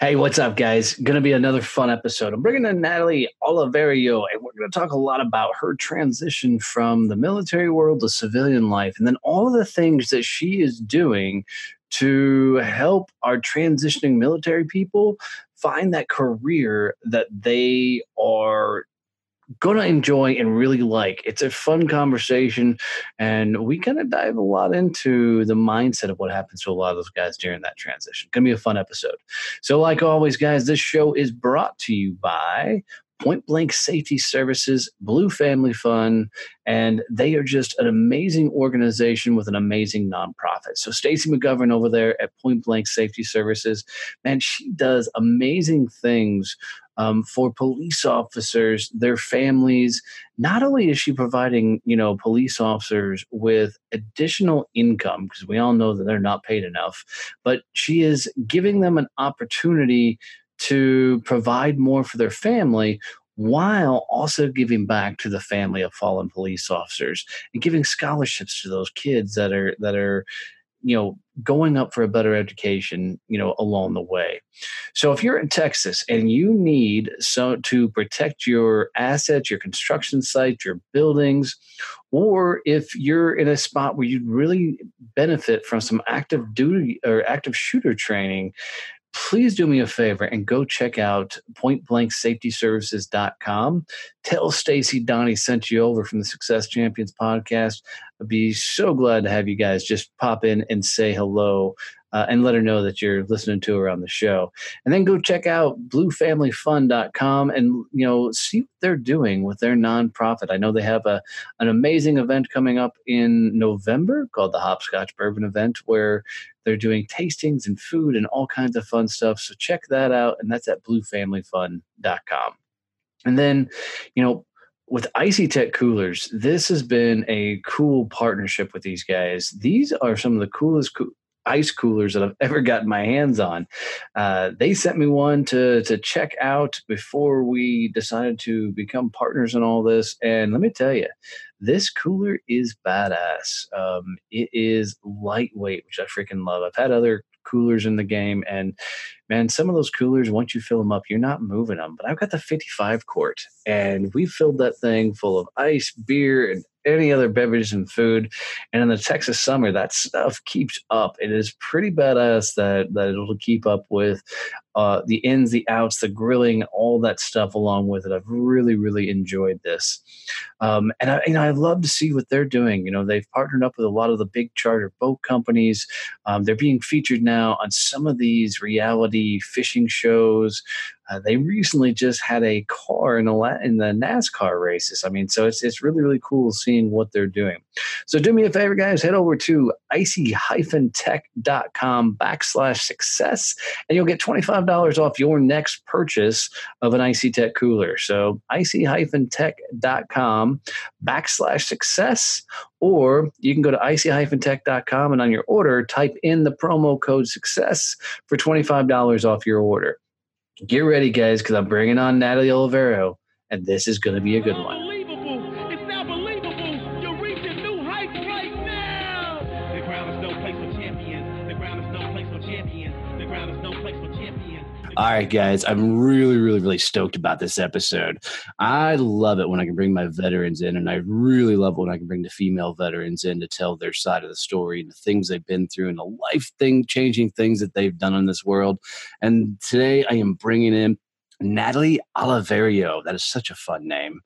Hey, what's up, guys? Going to be another fun episode. I'm bringing in Natalie Oliverio, and we're going to talk a lot about her transition from the military world to civilian life, and then all the things that she is doing to help our transitioning military people find that career that they are to enjoy and really like. It's a fun conversation, and we kind of dive a lot into the mindset of what happens to a lot of those guys during that transition. To be a fun episode. So, like always, guys, this show is brought to you by Point Blank Safety Services, Blue Family Fun, and they are just an amazing organization with an amazing nonprofit. So Stacy McGovern over there at Point Blank Safety Services, man, she does amazing things um, for police officers, their families. Not only is she providing, you know, police officers with additional income because we all know that they're not paid enough, but she is giving them an opportunity to provide more for their family while also giving back to the family of fallen police officers and giving scholarships to those kids that are that are you know going up for a better education you know along the way. So if you're in texas and you need so to protect your assets your construction sites your buildings or if you're in a spot where you'd really benefit from some active duty or active shooter training please do me a favor and go check out pointblanksafetyservices.com. Tell Stacy Donnie sent you over from the Success Champions podcast. I'd be so glad to have you guys just pop in and say hello uh, and let her know that you're listening to her on the show. And then go check out bluefamilyfun.com and you know see what they're doing with their nonprofit. I know they have a an amazing event coming up in November called the Hopscotch Bourbon event where they're doing tastings and food and all kinds of fun stuff. So check that out and that's at bluefamilyfun.com. And then, you know, with Icey-Tek coolers, this has been a cool partnership with these guys. These are some of the coolest co- ice coolers that I've ever gotten my hands on. Uh, they sent me one to to check out before we decided to become partners in all this. And let me tell you, this cooler is badass. Um, it is lightweight, which I freaking love. I've had other coolers in the game and man some of those coolers once you fill them up you're not moving them but i've got the 55 quart and we filled that thing full of ice beer and any other beverages and food. And in the Texas summer, that stuff keeps up. It is pretty badass that that it'll keep up with uh, the ins, the outs, the grilling, all that stuff along with it. I've really, really enjoyed this, um, and I, you know, I love to see what they're doing. You know, they've partnered up with a lot of the big charter boat companies. Um, they're being featured now on some of these reality fishing shows. Uh, they recently just had a car in, a, in the NASCAR races. I mean, so it's it's really really cool seeing what they're doing. So do me a favor, guys, head over to icey-tek.com backslash success, and you'll get twenty five dollars off your next purchase of an Icey-Tek cooler. So icey-tek.com backslash success, or you can go to icey-tek.com and on your order type in the promo code success for twenty five dollars off your order get ready, guys, because I'm bringing on Natalie Oliverio, and this is going to be a good one. All right, guys, I'm really, really, really stoked about this episode. I love it when I can bring my veterans in, and I really love when I can bring the female veterans in to tell their side of the story and the things they've been through and the life thing changing things that they've done in this world. And today I am bringing in Natalie Oliverio. That is such a fun name.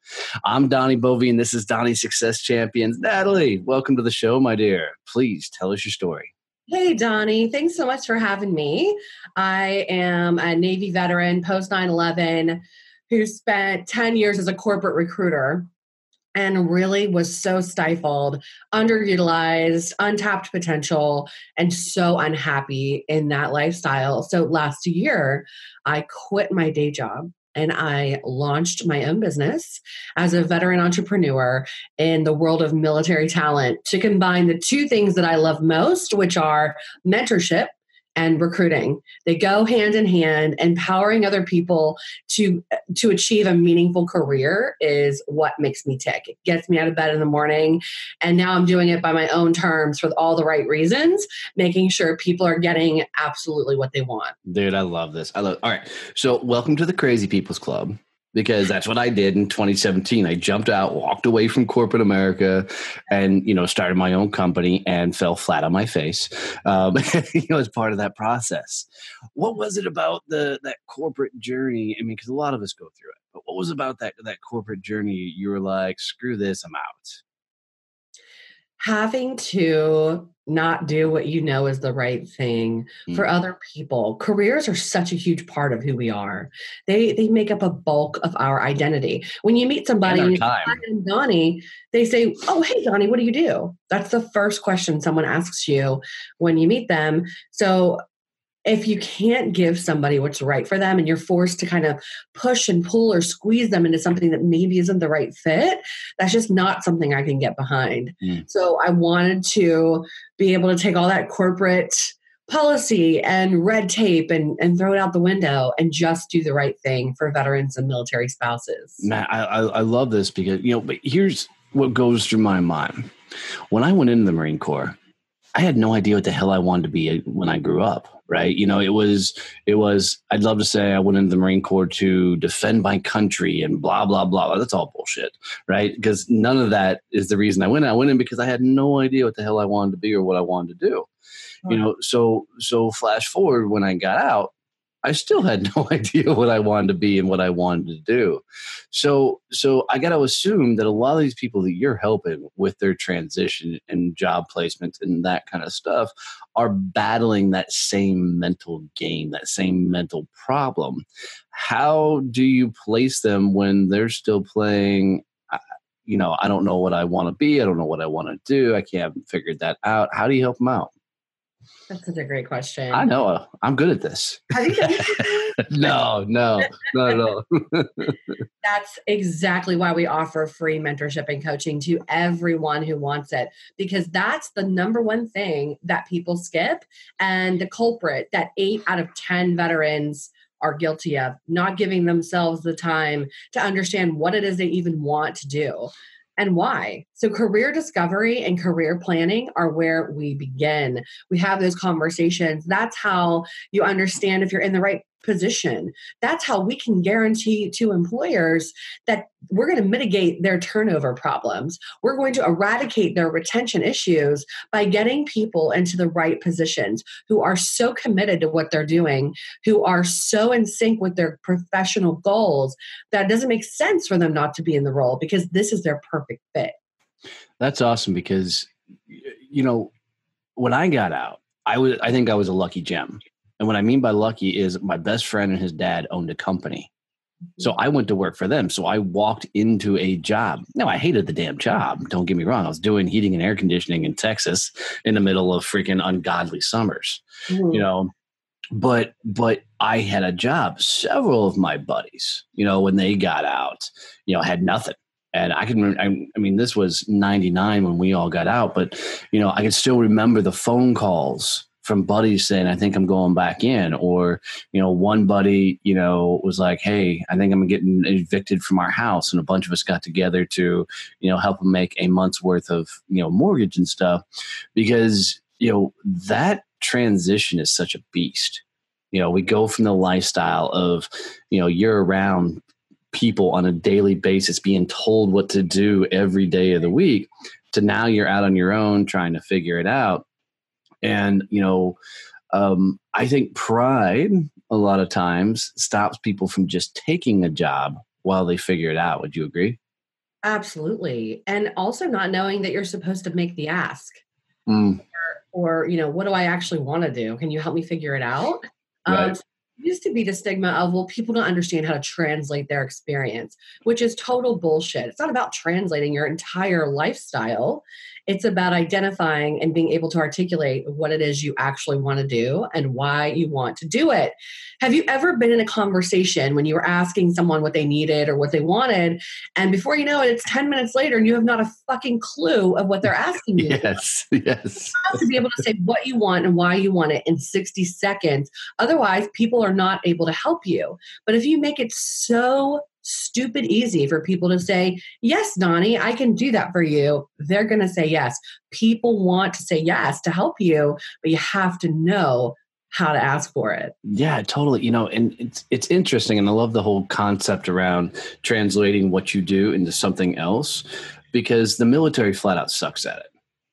I'm Donnie Boivin, and this is Donnie Success Champions. Natalie, welcome to the show, my dear. Please tell us your story. Hey, Donnie. Thanks so much for having me. I am a Navy veteran post 9 11 who spent 10 years as a corporate recruiter and really was so stifled, underutilized, untapped potential, and so unhappy in that lifestyle. So last year, I quit my day job and I launched my own business as a veteran entrepreneur in the world of military talent to combine the two things that I love most, which are mentorship and recruiting. They go hand in hand empowering other people to to achieve a meaningful career is what makes me tick. It gets me out of bed in the morning and now i'm doing it by my own terms for all the right reasons making sure people are getting absolutely what they want. Dude i love this. I love all right. So welcome to the crazy people's club because that's what I did in 2017. I jumped out, walked away from corporate America, and you know started my own company and fell flat on my face. Um, you know, as part of that process. What was it about the that corporate journey? I mean, because a lot of us go through it. But what was about that that corporate journey? You were like, screw this, I'm out having to not do what you know is the right thing mm. for other people. Careers are such a huge part of who we are. They they make up a bulk of our identity. When you meet somebody and, and donnie they say oh hey donnie what do you do? That's the first question someone asks you when you meet them. So if you can't give somebody what's right for them and you're forced to kind of push and pull or squeeze them into something that maybe isn't the right fit, that's just not something I can get behind. Mm. So I wanted to be able to take all that corporate policy and red tape and, and throw it out the window and just do the right thing for veterans and military spouses. Matt, I, I, I love this because, you know, but here's what goes through my mind. When I went into the Marine Corps, I had no idea what the hell I wanted to be when I grew up. Right. You know, it was, it was, I'd love to say I went into the Marine Corps to defend my country and blah, blah, blah. That's all bullshit. Right. Because none of that is the reason I went in. I went in because I had no idea what the hell I wanted to be or what I wanted to do. Right. You know, so, so flash forward when I got out, I still had no idea what I wanted to be and what I wanted to do. So, so I got to assume that a lot of these people that you're helping with their transition and job placement and that kind of stuff are battling that same mental game, that same mental problem. How do you place them when they're still playing? Uh, you know, I don't know what I want to be. I don't know what I want to do. I can't figure that out. How do you help them out? That's such a great question. I know. I'm good at this. Have you done no, no, at all. That's exactly why we offer free mentorship and coaching to everyone who wants it, because that's the number one thing that people skip and the culprit that eight out of 10 veterans are guilty of not giving themselves the time to understand what it is they even want to do and why. So, career discovery and career planning are where we begin. We have those conversations. That's how you understand if you're in the right position. That's how we can guarantee to employers that we're going to mitigate their turnover problems. We're going to eradicate their retention issues by getting people into the right positions who are so committed to what they're doing, who are so in sync with their professional goals that it doesn't make sense for them not to be in the role because this is their perfect fit. That's awesome because you know when I got out, I was I think I was a lucky gem and what I mean by lucky is my best friend and his dad owned a company. So mm-hmm. I went to work for them. So I walked into a job. Now I hated the damn job. Don't get me wrong. I was doing heating and air conditioning in Texas in the middle of freaking ungodly summers. Mm-hmm. You know, but but I had a job. Several of my buddies, you know, when they got out, you know, had nothing. And I can, I, I mean, this was '99 when we all got out, but you know, I can still remember the phone calls from buddies saying, I think I'm going back in. Or, you know, one buddy, you know, was like, Hey, I think I'm getting evicted from our house. And a bunch of us got together to, you know, help him make a month's worth of, you know, mortgage and stuff. Because, you know, that transition is such a beast. You know, we go from the lifestyle of, you know, you're around people on a daily basis being told what to do every day of the week to now you're out on your own trying to figure it out and, you know, um, I think pride a lot of times stops people from just taking a job while they figure it out. Would you agree? Absolutely. And also not knowing that you're supposed to make the ask. Mm. Or, or, you know, what do I actually want to do? Can you help me figure it out? Right. Um, used to be the stigma of well people don't understand how to translate their experience which is total bullshit it's not about translating your entire lifestyle It's about identifying and being able to articulate what it is you actually want to do and why you want to do it. Have you ever been in a conversation when you were asking someone what they needed or what they wanted, and before you know it, it's 10 minutes later and you have not a fucking clue of what they're asking you? yes, yes. You have to be able to say what you want and why you want it in 60 seconds. Otherwise, people are not able to help you. But if you make it so stupid easy for people to say, Yes, Donnie, I can do that for you. They're going to say yes. People want to say yes to help you, but you have to know how to ask for it. Yeah, totally. You know, and it's it's interesting and I love the whole concept around translating what you do into something else because the military flat out sucks at it.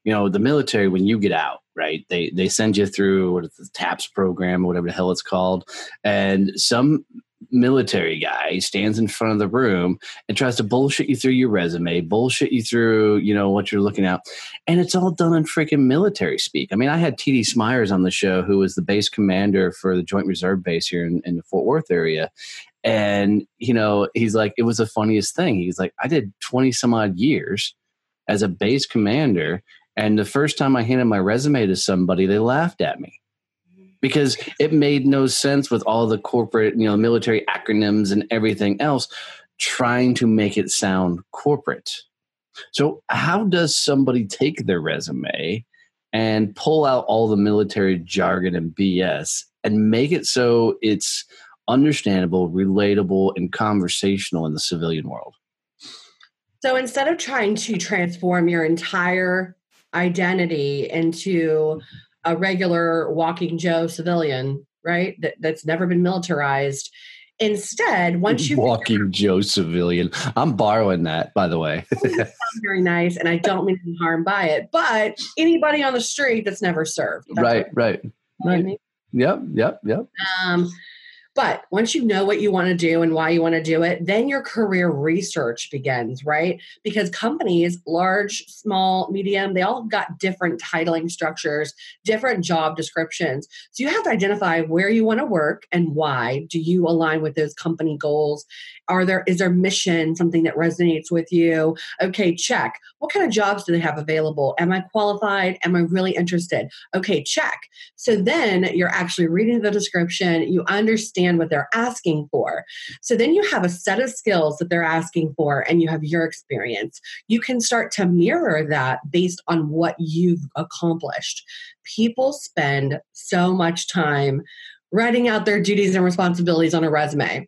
You know, the military when you get out, right? They they send you through what the TAPS program or whatever the hell it's called, and some military guy stands in front of the room and tries to bullshit you through your resume, bullshit you through, you know, what you're looking at. And it's all done in freaking military speak. I mean, I had TD Smyers on the show, who was the base commander for the Joint Reserve Base here in, in the Fort Worth area. And, you know, he's like, it was the funniest thing. He's like, I did 20 some odd years as a base commander. And the first time I handed my resume to somebody, they laughed at me because it made no sense with all the corporate, you know, military acronyms and everything else trying to make it sound corporate. So, how does somebody take their resume and pull out all the military jargon and BS and make it so it's understandable, relatable, and conversational in the civilian world? So, instead of trying to transform your entire identity into a regular walking Joe civilian, right? That, that's never been militarized. Instead, once you walking Joe civilian, I'm borrowing that, by the way. very nice, and I don't mean any harm by it. But anybody on the street that's never served, that's right, right, right. I mean? Yep, yep, yep. Um, but once you know what you want to do and why you want to do it, then your career research begins, right? Because companies, large, small, medium, they all got different titling structures, different job descriptions. So you have to identify where you want to work and why. Do you align with those company goals? Are there is their mission something that resonates with you? Okay, check. What kind of jobs do they have available? Am I qualified? Am I really interested? Okay, check. So then you're actually reading the description, you understand what they're asking for. So then you have a set of skills that they're asking for and you have your experience. You can start to mirror that based on what you've accomplished. People spend so much time writing out their duties and responsibilities on a resume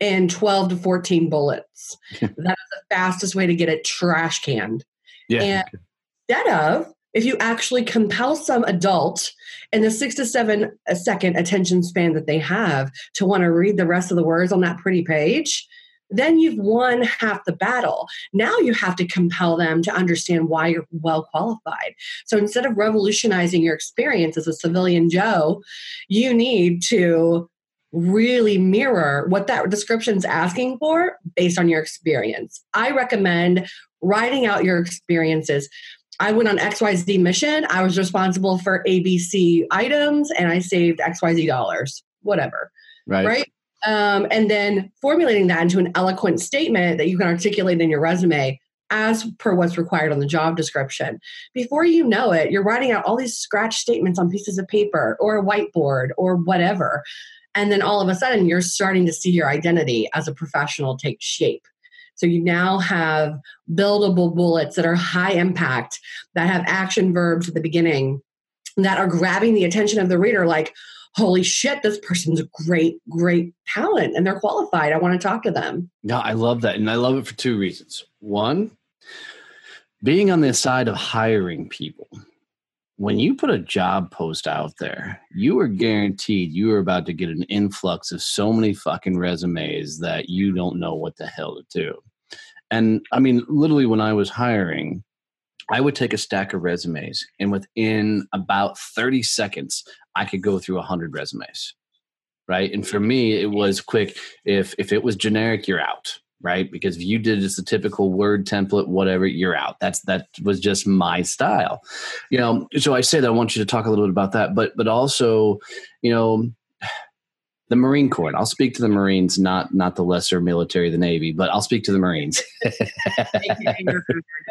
in 12 to 14 bullets. that is the fastest way to get it trash canned. Yeah. And instead of if you actually compel some adult in the six to seven uh, second attention span that they have to want to read the rest of the words on that pretty page, then you've won half the battle. Now you have to compel them to understand why you're well qualified. So instead of revolutionizing your experience as a civilian Joe, you need to really mirror what that description is asking for based on your experience. I recommend writing out your experiences. I went on XYZ mission. I was responsible for ABC items and I saved XYZ dollars, whatever. Right. Right. Um, and then formulating that into an eloquent statement that you can articulate in your resume as per what's required on the job description. Before you know it, you're writing out all these scratch statements on pieces of paper or a whiteboard or whatever. And then all of a sudden, you're starting to see your identity as a professional take shape. So you now have buildable bullets that are high impact, that have action verbs at the beginning, that are grabbing the attention of the reader like, holy shit, this person's a great, great talent and they're qualified. I want to talk to them. Yeah, I love that. And I love it for two reasons. One, being on the side of hiring people when you put a job post out there, you are guaranteed you are about to get an influx of so many fucking resumes that you don't know what the hell to do. And I mean, literally, when I was hiring, I would take a stack of resumes, and within about 30 seconds, I could go through 100 resumes. Right. And for me, it was quick. If if it was generic, you're out right? Because if you did just a typical word template, whatever, you're out. That's that was just my style. You know, so I say that I want you to talk a little bit about that, but but also, you know, the Marine Corps. I'll speak to the Marines, not not the lesser military, the Navy, but I'll speak to the Marines. no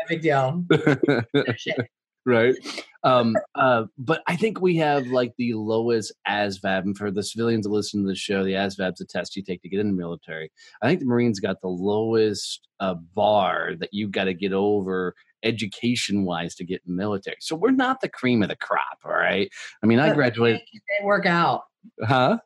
big deal. right. Um, uh, but I think we have like the lowest ASVAB, and for the civilians that listen to the show, the ASVAB's a test you take to get in the military. I think the Marines got the lowest uh, bar that you got to get over education wise to get in the military. So we're not the cream of the crop, all right? I mean, I graduated. They work out. Huh?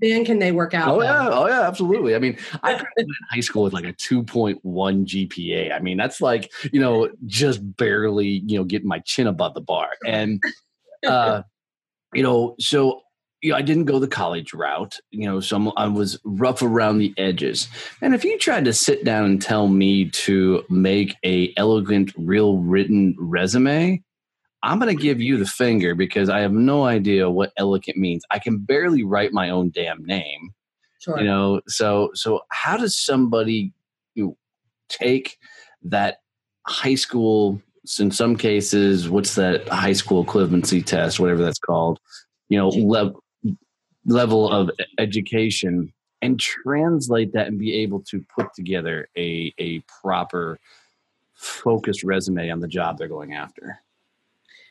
Then can they work out? Oh yeah, oh yeah, absolutely. I mean, I graduated high school with like a 2.1 GPA. I mean, that's like you know just barely you know getting my chin above the bar, and uh, you know, so you know, I didn't go the college route, you know, so I'm, I was rough around the edges. And if you tried to sit down and tell me to make a elegant, real written resume, I'm going to give you the finger because I have no idea what elegant means. I can barely write my own damn name. Sure. You know, so so how does somebody you know, take that high school in some cases what's that high school equivalency test whatever that's called you know level level of education and translate that and be able to put together a a proper focused resume on the job they're going after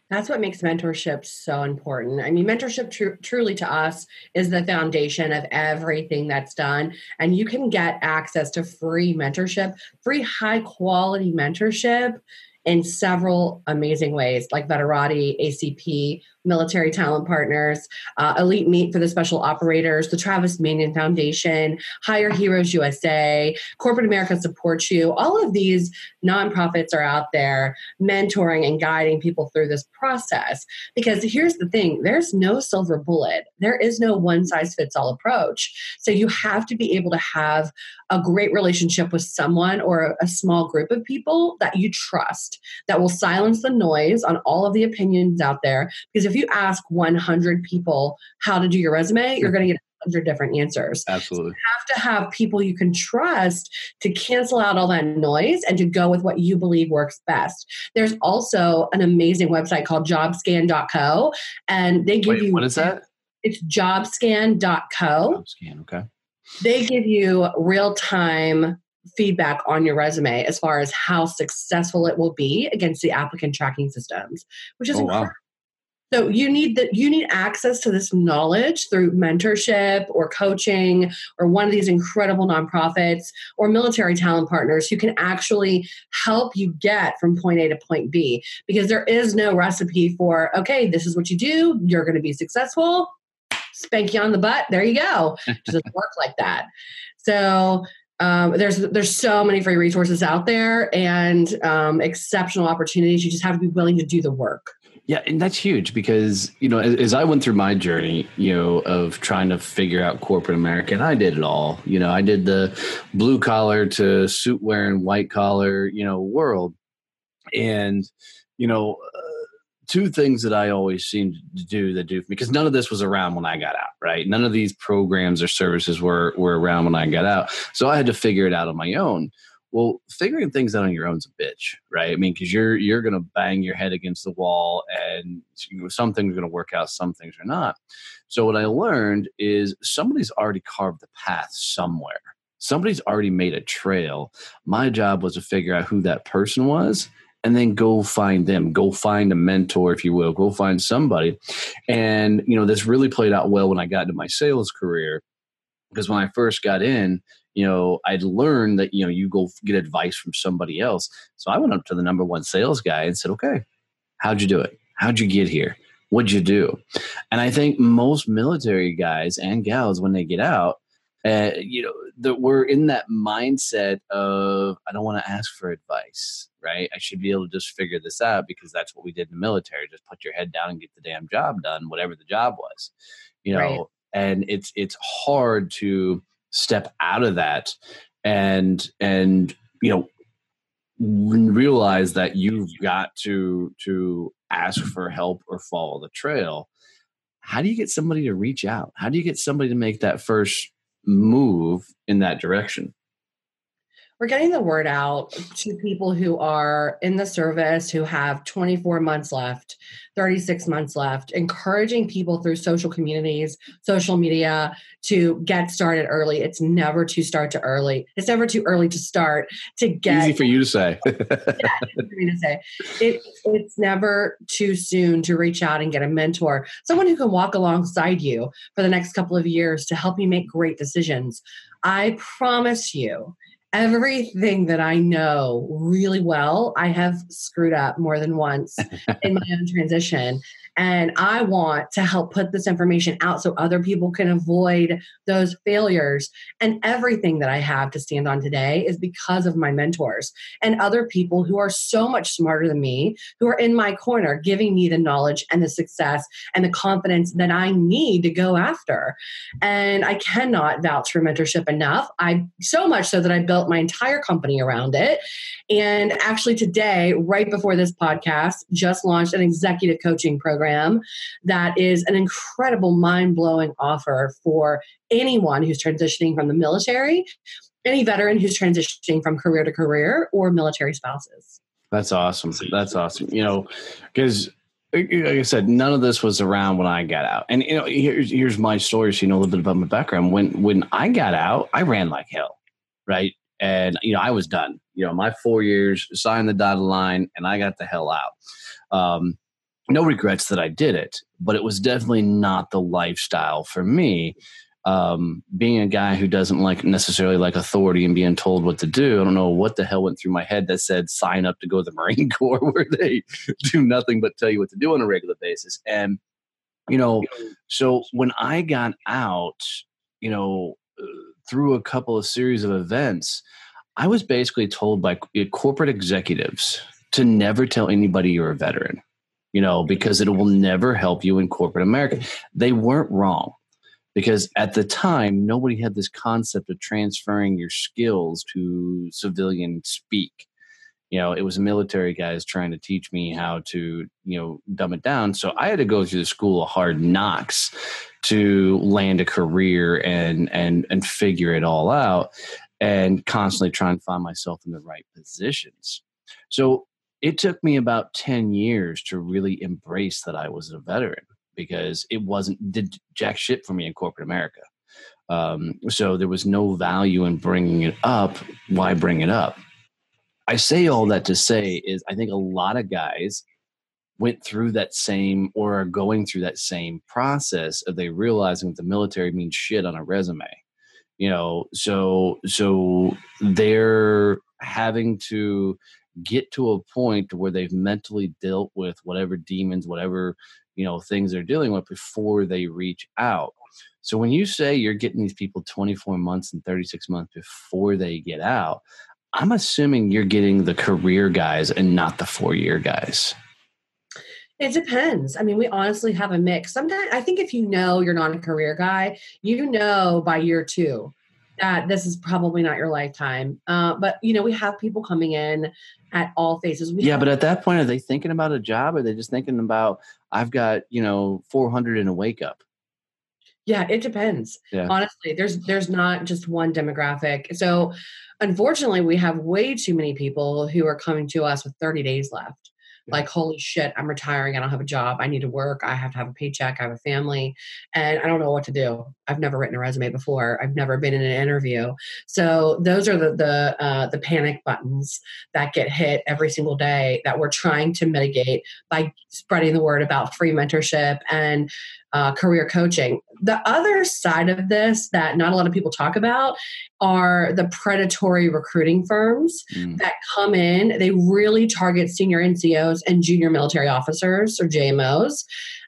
that's what makes mentorship so important. I mean, mentorship tr- truly to us is the foundation of everything that's done. And you can get access to free mentorship, free high quality mentorship in several amazing ways, like Veterati, ACP, military talent partners, uh, Elite Meet for the special operators, the Travis Manion Foundation, Hire Heroes USA, Corporate America Supports You. All of these nonprofits are out there mentoring and guiding people through this process. Because here's the thing there's no silver bullet, there is no one size fits all approach. So you have to be able to have a great relationship with someone or a small group of people that you trust that will silence the noise on all of the opinions out there. Because if you ask 100 people how to do your resume, you're going to get 100 different answers. Absolutely. So you have to have people you can trust to cancel out all that noise and to go with what you believe works best. There's also an amazing website called jobscan.co and they give Wait, you What is that? It's jobscan.co. Jobscan, okay. They give you real time feedback on your resume as far as how successful it will be against the applicant tracking systems, which is oh, wow. So you need that you need access to this knowledge through mentorship or coaching or one of these incredible nonprofits or military talent partners who can actually help you get from point A to point B because there is no recipe for okay, this is what you do, you're going to be successful. Spank you on the butt. There you go. It doesn't work like that. So um, there's there's so many free resources out there and um, exceptional opportunities. You just have to be willing to do the work. Yeah, and that's huge because you know, as, as, I went through my journey, you know, of trying to figure out corporate America, and I did it all. You know, I did the blue collar to suit wearing white collar, you know, world, and you know, two things that I always seem to do that do because none of this was around when I got out, right? None of these programs or services were were around when I got out, so I had to figure it out on my own. Well figuring things out on your own is a bitch right? I mean because you're you're gonna bang your head against the wall and some things are gonna work out some things are not. So what i learned is somebody's already carved the path somewhere. Somebody's already made a trail. My job was to figure out who that person was and then go find them go find a mentor if you will go find somebody and you know this really played out well when i got into my sales career because when i first got in you know, I'd learned that, you know, you go get advice from somebody else. So I went up to the number one sales guy and said, okay, how'd you do it? How'd you get here? What'd you do? And I think most military guys and gals, when they get out, uh, you know, that we're in that mindset of, I don't want to ask for advice, right? I should be able to just figure this out because that's what we did in the military. Just put your head down and get the damn job done, whatever the job was, you know, right. and it's, it's hard to, step out of that and and you know realize that you've got to to ask for help or follow the trail how do you get somebody to reach out how do you get somebody to make that first move in that direction we're getting the word out to people who are in the service who have 24 months left 36 months left encouraging people through social communities social media to get started early. It's never too start to early. It's never too early to start to get easy for you to say. Yeah, for me to say. It, it's never too soon to reach out and get a mentor someone who can walk alongside you for the next couple of years to help you make great decisions. I promise you everything that I know really well, I have screwed up more than once in my own transition. And I want to help put this information out so other people can avoid those failures. And everything that I have to stand on today is because of my mentors and other people who are so much smarter than me, who are in my corner, giving me the knowledge and the success and the confidence that I need to go after. And I cannot vouch for mentorship enough. I so much so that I built my entire company around it. And actually, today, right before this podcast, just launched an executive coaching program program that is an incredible, mind blowing offer for anyone who's transitioning from the military, any veteran who's transitioning from career to career, or military spouses. That's awesome. That's awesome. You know, because like I said, none of this was around when I got out. And you know, here's here's my story. So you know a little bit about my background. When when I got out, I ran like hell, right? And you know, I was done. You know, my four years, signed the dotted line, and I got the hell out. Um, no regrets that I did it, but it was definitely not the lifestyle for me. Um, being a guy who doesn't like necessarily like authority and being told what to do, I don't know what the hell went through my head that said sign up to go to the Marine Corps where they do nothing but tell you what to do on a regular basis. And, you know, so when I got out, you know, uh, through a couple of series of events, I was basically told by corporate executives to never tell anybody you're a veteran you know, because it will never help you in corporate America. They weren't wrong because at the time, nobody had this concept of transferring your skills to civilian speak. You know, it was military guys trying to teach me how to, you know, dumb it down. So I had to go through the school of hard knocks to land a career and and and figure it all out and constantly try and find myself in the right positions. So it took me about 10 years to really embrace that I was a veteran because it wasn't did jack shit for me in corporate America. Um, so there was no value in bringing it up. Why bring it up? I say all that to say is I think a lot of guys went through that same or are going through that same process of they realizing that the military means shit on a resume. You know, so so they're having to get to a point where they've mentally dealt with whatever demons, whatever you know things they're dealing with before they reach out. So when you say you're getting these people 24 months and 36 months before they get out, I'm assuming you're getting the career guys and not the four year guys. It depends. I mean, we honestly have a mix. Sometimes I think if you know you're not a career guy, you know by year two that this is probably not your lifetime. Uh, but you know, we have people coming in at all phases. We yeah, but at that point, are they thinking about a job? Or are they just thinking about I've got you know 400 in a wake up? Yeah, it depends. Yeah. Honestly, there's there's not just one demographic. So, unfortunately, we have way too many people who are coming to us with 30 days left like holy shit i'm retiring i don't have a job i need to work i have to have a paycheck i have a family and i don't know what to do i've never written a resume before i've never been in an interview so those are the the uh, the panic buttons that get hit every single day that we're trying to mitigate by spreading the word about free mentorship and uh, career coaching. The other side of this that not a lot of people talk about are the predatory recruiting firms mm. that come in. They really target senior NCOs and junior military officers or JMOs,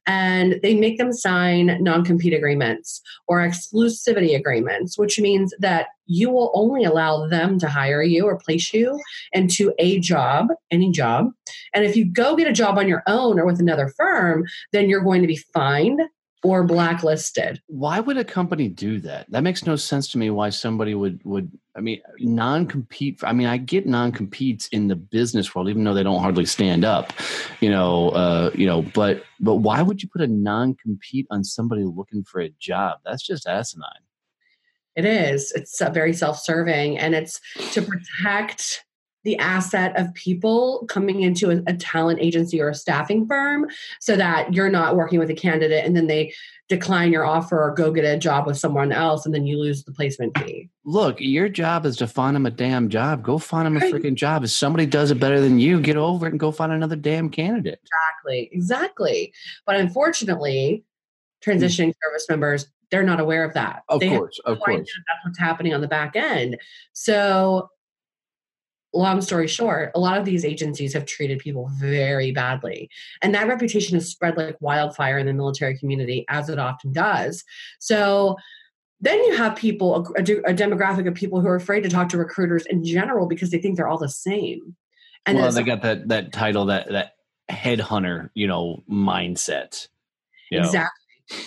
and they make them sign non compete agreements or exclusivity agreements, which means that you will only allow them to hire you or place you into a job, any job. And if you go get a job on your own or with another firm, then you're going to be fined or blacklisted. Why would a company do that? That makes no sense to me. Why somebody would would I mean non compete? I mean, I get non competes in the business world, even though they don't hardly stand up, you know. Uh, you know, but but why would you put a non compete on somebody looking for a job? That's just asinine. It is. It's uh, very self-serving, and it's to protect the asset of people coming into a, a, talent agency or a staffing firm so that you're not working with a candidate and then they decline your offer or go get a job with someone else and then you lose the placement fee. Look, your job is to find them a damn job. Go find them a freaking job. If somebody does it better than you, get over it and go find another damn candidate. Exactly. Exactly. But unfortunately, hmm. transitioning service members they're not aware of that. Of they course, of course. That's what's happening on the back end. So long story short, a lot of these agencies have treated people very badly. And that reputation has spread like wildfire in the military community, as it often does. So then you have people, a, a demographic of people who are afraid to talk to recruiters in general because they think they're all the same. And well, they got that that title, that that headhunter, you know, mindset. You know? Exactly.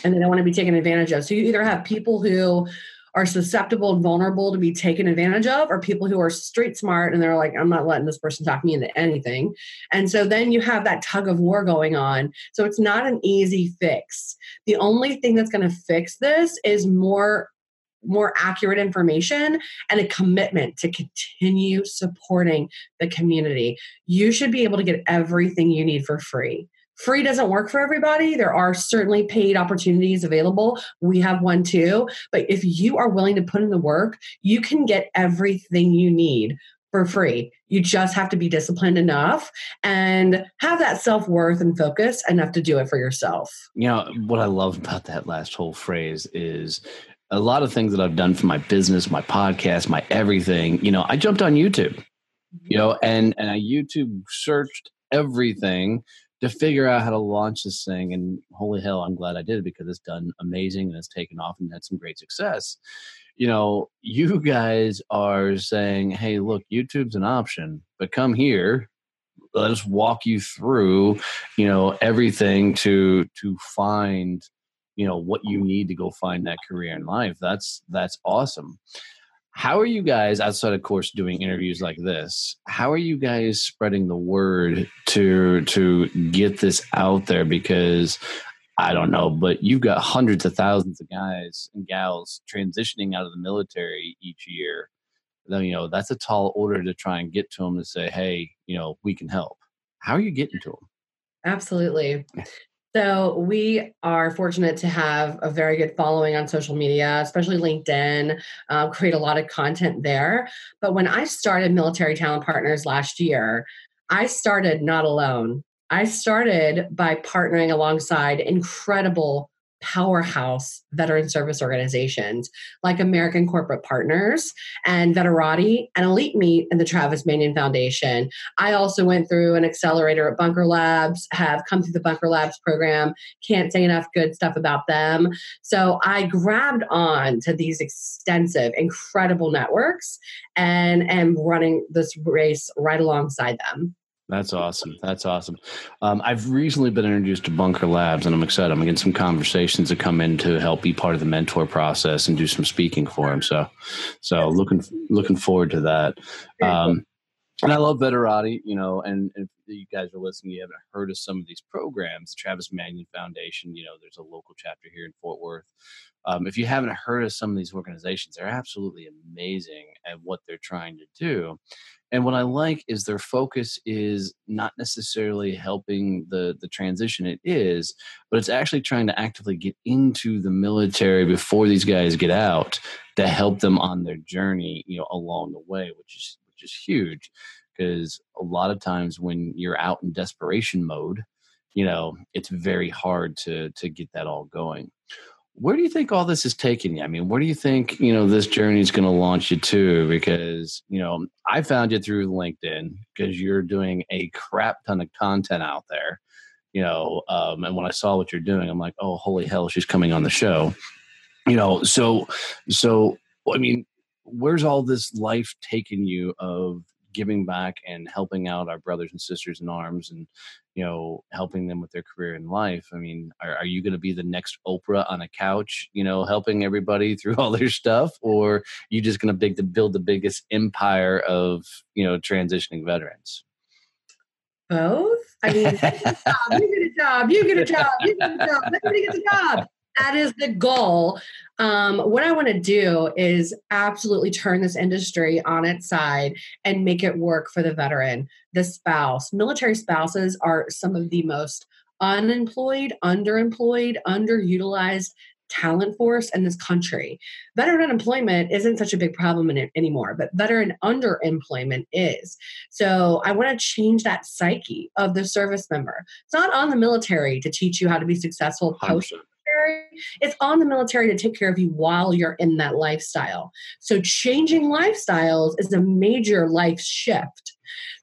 And they don't want to be taken advantage of. So you either have people who are susceptible and vulnerable to be taken advantage of or people who are street smart and they're like i'm not letting this person talk me into anything. And so then you have that tug of war going on. So it's not an easy fix. The only thing that's going to fix this is more more accurate information and a commitment to continue supporting the community. You should be able to get everything you need for free Free doesn't work for everybody. There are certainly paid opportunities available. We have one too. But if you are willing to put in the work, you can get everything you need for free. You just have to be disciplined enough and have that self worth and focus enough to do it for yourself. You know, what I love about that last whole phrase is a lot of things that I've done for my business, my podcast, my everything. You know, I jumped on YouTube, you know, and, and I YouTube searched everything to figure out how to launch this thing. And holy hell, I'm glad I did because it's done amazing and it's taken off and had some great success. You know, you guys are saying, hey, look, YouTube's an option, but come here. Let us walk you through, you know, everything to to find, you know, what you need to go find that career in life. That's that's awesome. How are you guys outside of course doing interviews like this? How are you guys spreading the word to to get this out there because I don't know, but you've got hundreds of thousands of guys and gals transitioning out of the military each year. Then you know, that's a tall order to try and get to them to say, "Hey, you know, we can help." How are you getting to them? Absolutely. So we are fortunate to have a very good following on social media, especially LinkedIn, uh, create a lot of content there. But when I started Military Talent Partners last year, I started not alone. I started by partnering alongside incredible powerhouse veteran service organizations like American Corporate Partners and Veterati and Elite Meet and the Travis Manion Foundation. I also went through an accelerator at Bunker Labs, have come through the Bunker Labs program, can't say enough good stuff about them. So I grabbed on to these extensive, incredible networks and am running this race right alongside them. That's awesome. That's awesome. Um, I've recently been introduced to Bunker Labs, and I'm excited. I'm getting some conversations to come in to help be part of the mentor process and do some speaking for him. So, so looking looking forward to that. Um, and I love Veterati, you know, and if you guys are listening, you haven't heard of some of these programs, the Travis Manion Foundation, you know, there's a local chapter here in Fort Worth. Um, if you haven't heard of some of these organizations, they're absolutely amazing at what they're trying to do. And what I like is their focus is not necessarily helping the the transition. It is, but it's actually trying to actively get into the military before these guys get out to help them on their journey, you know, along the way, which is which is huge because a lot of times when you're out in desperation mode, you know, it's very hard to to get that all going where do you think all this is taking you? I mean, where do you think you know this journey is going to launch you to? Because you know, I found you through LinkedIn because you're doing a crap ton of content out there. You know, um, and when I saw what you're doing, I'm like, oh, holy hell, she's coming on the show. You know, so so I mean, where's all this life taking you of giving back and helping out our brothers and sisters in arms and you know helping them with their career in life. I mean are, are you going to be the next oprah on a couch you know helping everybody through all their stuff? Or are you just going to build the biggest empire of you know transitioning veterans? Both? I mean you get a job you get a job you get a job you get a job everybody gets a job that is the goal. Um, what I want to do is absolutely turn this industry on its side and make it work for the veteran, the spouse. Military spouses are some of the most unemployed, underemployed, underutilized talent force in this country. Veteran unemployment isn't such a big problem in it anymore, but veteran underemployment is. So I want to change that psyche of the service member. It's not on the military to teach you how to be successful post it's on the military to take care of you while you're in that lifestyle. So changing lifestyles is a major life shift.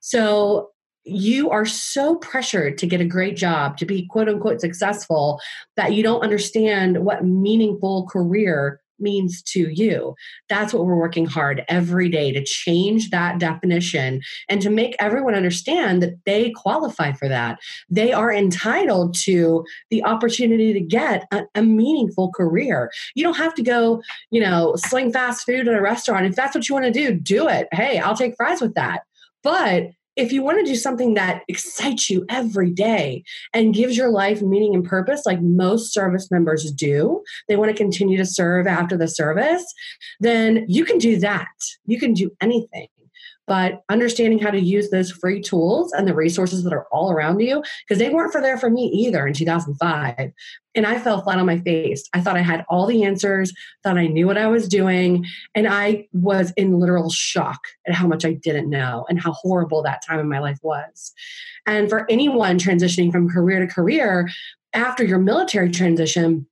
So you are so pressured to get a great job, to be quote unquote successful, that you don't understand what meaningful career means to you. That's what we're working hard every day to change that definition and to make everyone understand that they qualify for that. They are entitled to the opportunity to get a, a meaningful career. You don't have to go, you know, sling fast food at a restaurant. If that's what you want to do, do it. Hey, I'll take fries with that. But if you want to do something that excites you every day and gives your life meaning and purpose, like most service members do, they want to continue to serve after the service, then you can do that. You can do anything but understanding how to use those free tools and the resources that are all around you because they weren't for there for me either in 2005 and i fell flat on my face. I thought i had all the answers thought i knew what i was doing and i was in literal shock at how much i didn't know and how horrible that time in my life was. And for anyone transitioning from career to career after your military transition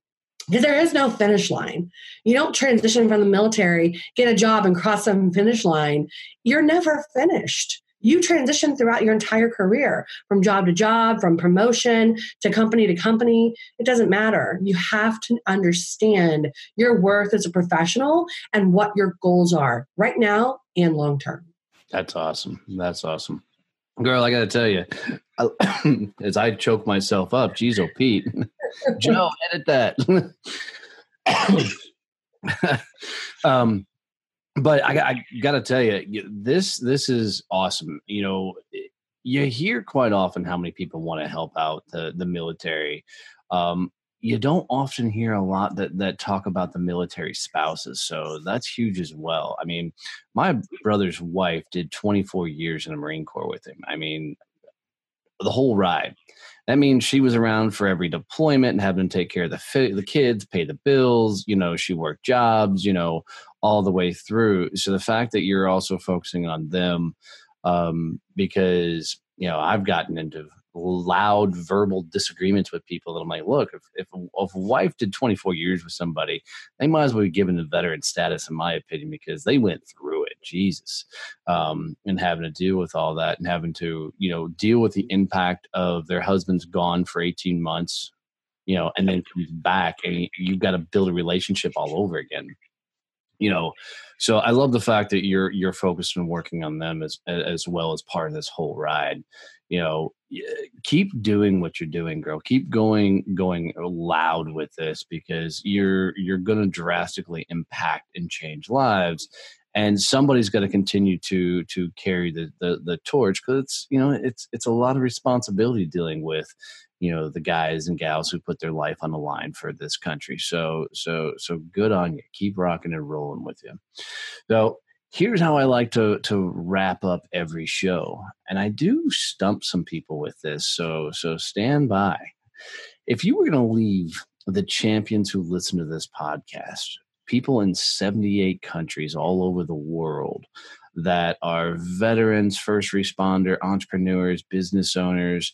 because there is no finish line. You don't transition from the military, get a job, and cross some finish line. You're never finished. You transition throughout your entire career from job to job, from promotion to company to company. It doesn't matter. You have to understand your worth as a professional and what your goals are right now and long term. That's awesome. That's awesome. Girl, I got to tell you, as I choke myself up, geez, oh, Pete, Joe, edit that. um, but I, I got to tell you, this this is awesome. You know, you hear quite often how many people want to help out the the military. Um, you don't often hear a lot that that talk about the military spouses so that's huge as well i mean my brother's wife did 24 years in the marine corps with him i mean the whole ride that means she was around for every deployment and having to take care of the fi- the kids pay the bills you know she worked jobs you know all the way through so the fact that you're also focusing on them um, because you know i've gotten into loud verbal disagreements with people that I'm like, look, if, if, a, if a wife did 24 years with somebody, they might as well be given the veteran status, in my opinion, because they went through. Jesus. Um, and having to deal with all that and having to, you know, deal with the impact of their husband's gone for 18 months, you know, and then comes back and you've got to build a relationship all over again. You know so i love the fact that you're you're focused on working on them as as well as part of this whole ride. You know keep doing what you're doing girl. Keep going going loud with this because you're you're going to drastically impact and change lives and somebody's got to continue to to carry the the, the torch because it's you know it's it's a lot of responsibility dealing with you know the guys and gals who put their life on the line for this country so so so good on you keep rocking and rolling with you so here's how I like to to wrap up every show, and I do stump some people with this. So so stand by. If you were going to leave the champions who listen to this podcast, people in 78 countries all over the world that are veterans, first responder, entrepreneurs, business owners,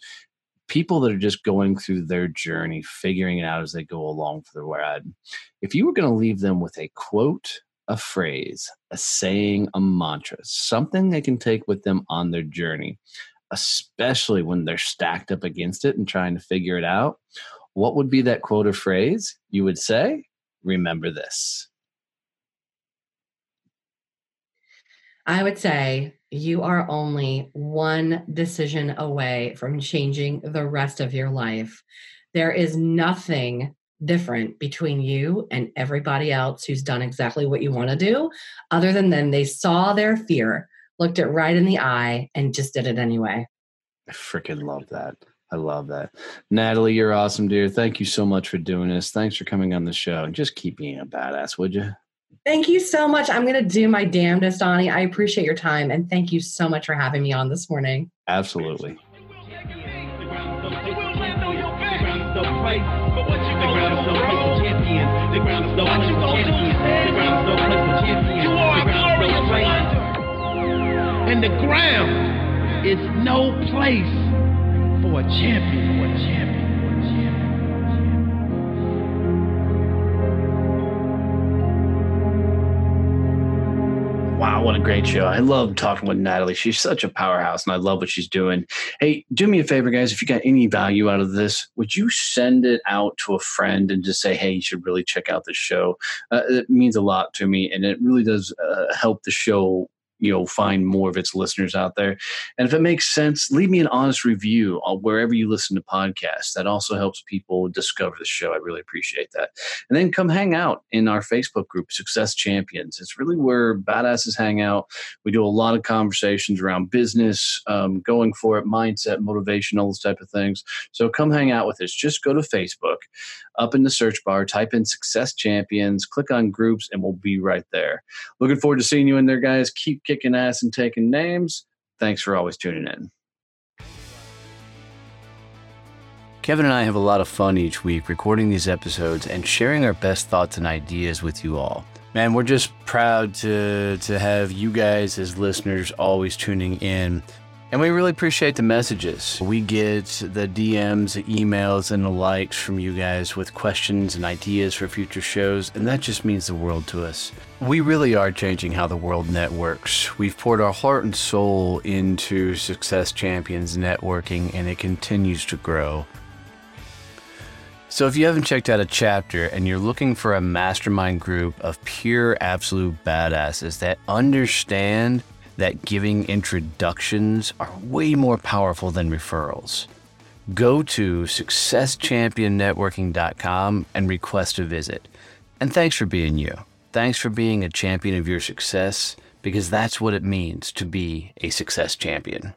people that are just going through their journey, figuring it out as they go along for the ride. If you were going to leave them with a quote a phrase, a saying, a mantra, something they can take with them on their journey, especially when they're stacked up against it and trying to figure it out. What would be that quote or phrase? You would say, Remember this. I would say you are only one decision away from changing the rest of your life. There is nothing different between you and everybody else who's done exactly what you want to do, other than then they saw their fear, looked it right in the eye, and just did it anyway. I freaking love that. I love that. Natalie, you're awesome, dear. Thank you so much for doing this. Thanks for coming on the show. And just keep being a badass, would you? Thank you so much. I'm going to do my damnedest, Donnie. I appreciate your time. And thank you so much for having me on this morning. Absolutely. And the ground is no place a champion. A champion. Wow, what a great show. I love talking with Natalie. She's such a powerhouse and I love what she's doing. Hey, do me a favor, guys. If you got any value out of this, would you send it out to a friend and just say, hey, you should really check out this show? Uh, it means a lot to me and it really does uh, help the show you know find more of its listeners out there. And if it makes sense leave me an honest review wherever you listen to podcasts. That also helps people discover the show. I really appreciate that. And then come hang out in our facebook group success champions. It's really where badasses hang out. We do a lot of conversations around business um, going for it mindset motivation all those type of things. So come hang out with us. Just go to facebook up in the search bar type in success champions click on groups and we'll be right there looking forward to seeing you in there guys keep kicking ass and taking names. Thanks for always tuning in. Kevin and I have a lot of fun each week recording these episodes and sharing our best thoughts and ideas with you all. Man, we're just proud to to have you guys as listeners always tuning in. And we really appreciate the messages. We get the DMs, emails, and the likes from you guys with questions and ideas for future shows, and that just means the world to us. We really are changing how the world networks. We've poured our heart and soul into Success Champions networking, and it continues to grow. So, if you haven't checked out a chapter and you're looking for a mastermind group of pure, absolute badasses that understand that giving introductions are way more powerful than referrals. Go to successchampionnetworking.com and request a visit. And thanks for being you. Thanks for being a champion of your success because that's what it means to be a success champion.